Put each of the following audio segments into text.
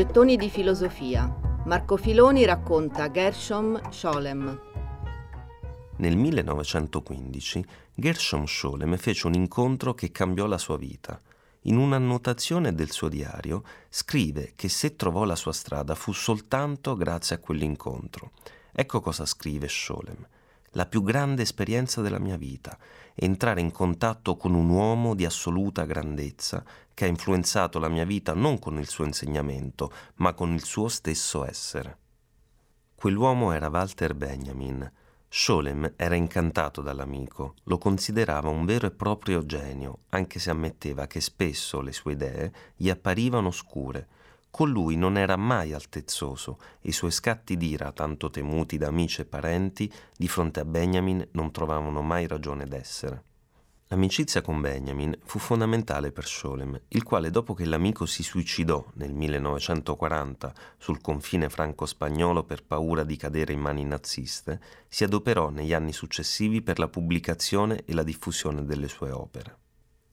Gettoni di filosofia. Marco Filoni racconta Gershom Scholem. Nel 1915 Gershom Scholem fece un incontro che cambiò la sua vita. In un'annotazione del suo diario scrive che se trovò la sua strada fu soltanto grazie a quell'incontro. Ecco cosa scrive Scholem la più grande esperienza della mia vita, entrare in contatto con un uomo di assoluta grandezza che ha influenzato la mia vita non con il suo insegnamento, ma con il suo stesso essere. Quell'uomo era Walter Benjamin. Scholem era incantato dall'amico, lo considerava un vero e proprio genio, anche se ammetteva che spesso le sue idee gli apparivano oscure, con lui non era mai altezzoso i suoi scatti d'ira, tanto temuti da amici e parenti, di fronte a Benjamin non trovavano mai ragione d'essere. L'amicizia con Benjamin fu fondamentale per Scholem, il quale dopo che l'amico si suicidò nel 1940 sul confine franco-spagnolo per paura di cadere in mani naziste, si adoperò negli anni successivi per la pubblicazione e la diffusione delle sue opere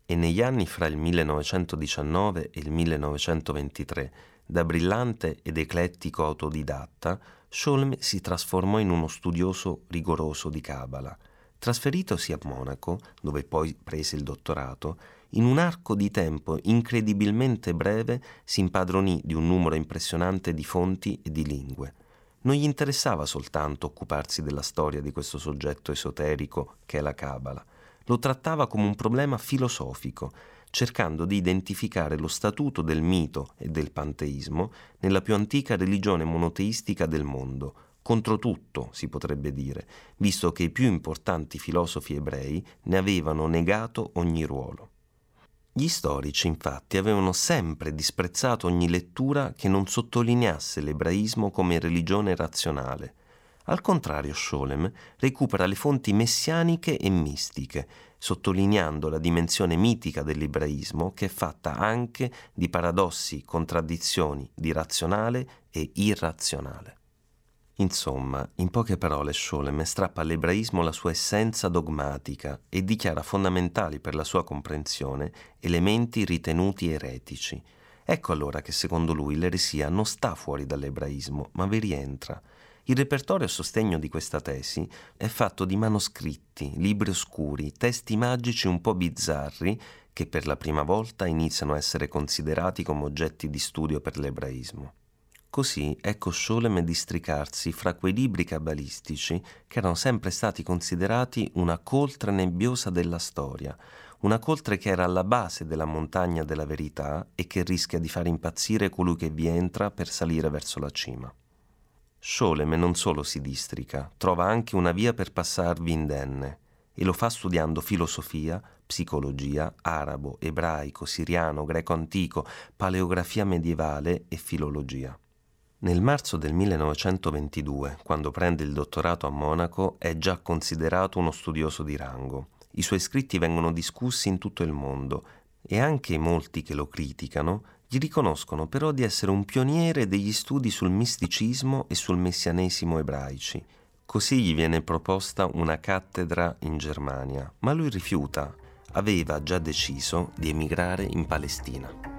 e negli anni fra il 1919 e il 1923, da brillante ed eclettico autodidatta, Scholm si trasformò in uno studioso rigoroso di Cabala. Trasferitosi a Monaco, dove poi prese il dottorato, in un arco di tempo incredibilmente breve si impadronì di un numero impressionante di fonti e di lingue. Non gli interessava soltanto occuparsi della storia di questo soggetto esoterico che è la Cabala, lo trattava come un problema filosofico, cercando di identificare lo statuto del mito e del panteismo nella più antica religione monoteistica del mondo, contro tutto, si potrebbe dire, visto che i più importanti filosofi ebrei ne avevano negato ogni ruolo. Gli storici, infatti, avevano sempre disprezzato ogni lettura che non sottolineasse l'ebraismo come religione razionale, al contrario, Scholem recupera le fonti messianiche e mistiche, sottolineando la dimensione mitica dell'ebraismo che è fatta anche di paradossi, contraddizioni di razionale e irrazionale. Insomma, in poche parole, Scholem strappa all'ebraismo la sua essenza dogmatica e dichiara fondamentali per la sua comprensione elementi ritenuti eretici. Ecco allora che secondo lui l'eresia non sta fuori dall'ebraismo, ma vi rientra il repertorio a sostegno di questa tesi è fatto di manoscritti, libri oscuri, testi magici un po' bizzarri che per la prima volta iniziano a essere considerati come oggetti di studio per l'ebraismo. Così ecco Scholem districarsi fra quei libri cabalistici che erano sempre stati considerati una coltre nebbiosa della storia, una coltre che era alla base della montagna della verità e che rischia di far impazzire colui che vi entra per salire verso la cima. Scholem non solo si districa, trova anche una via per passarvi indenne e lo fa studiando filosofia, psicologia, arabo, ebraico, siriano, greco antico, paleografia medievale e filologia. Nel marzo del 1922, quando prende il dottorato a Monaco, è già considerato uno studioso di rango. I suoi scritti vengono discussi in tutto il mondo e anche molti che lo criticano gli riconoscono però di essere un pioniere degli studi sul misticismo e sul messianesimo ebraici. Così gli viene proposta una cattedra in Germania, ma lui rifiuta. Aveva già deciso di emigrare in Palestina.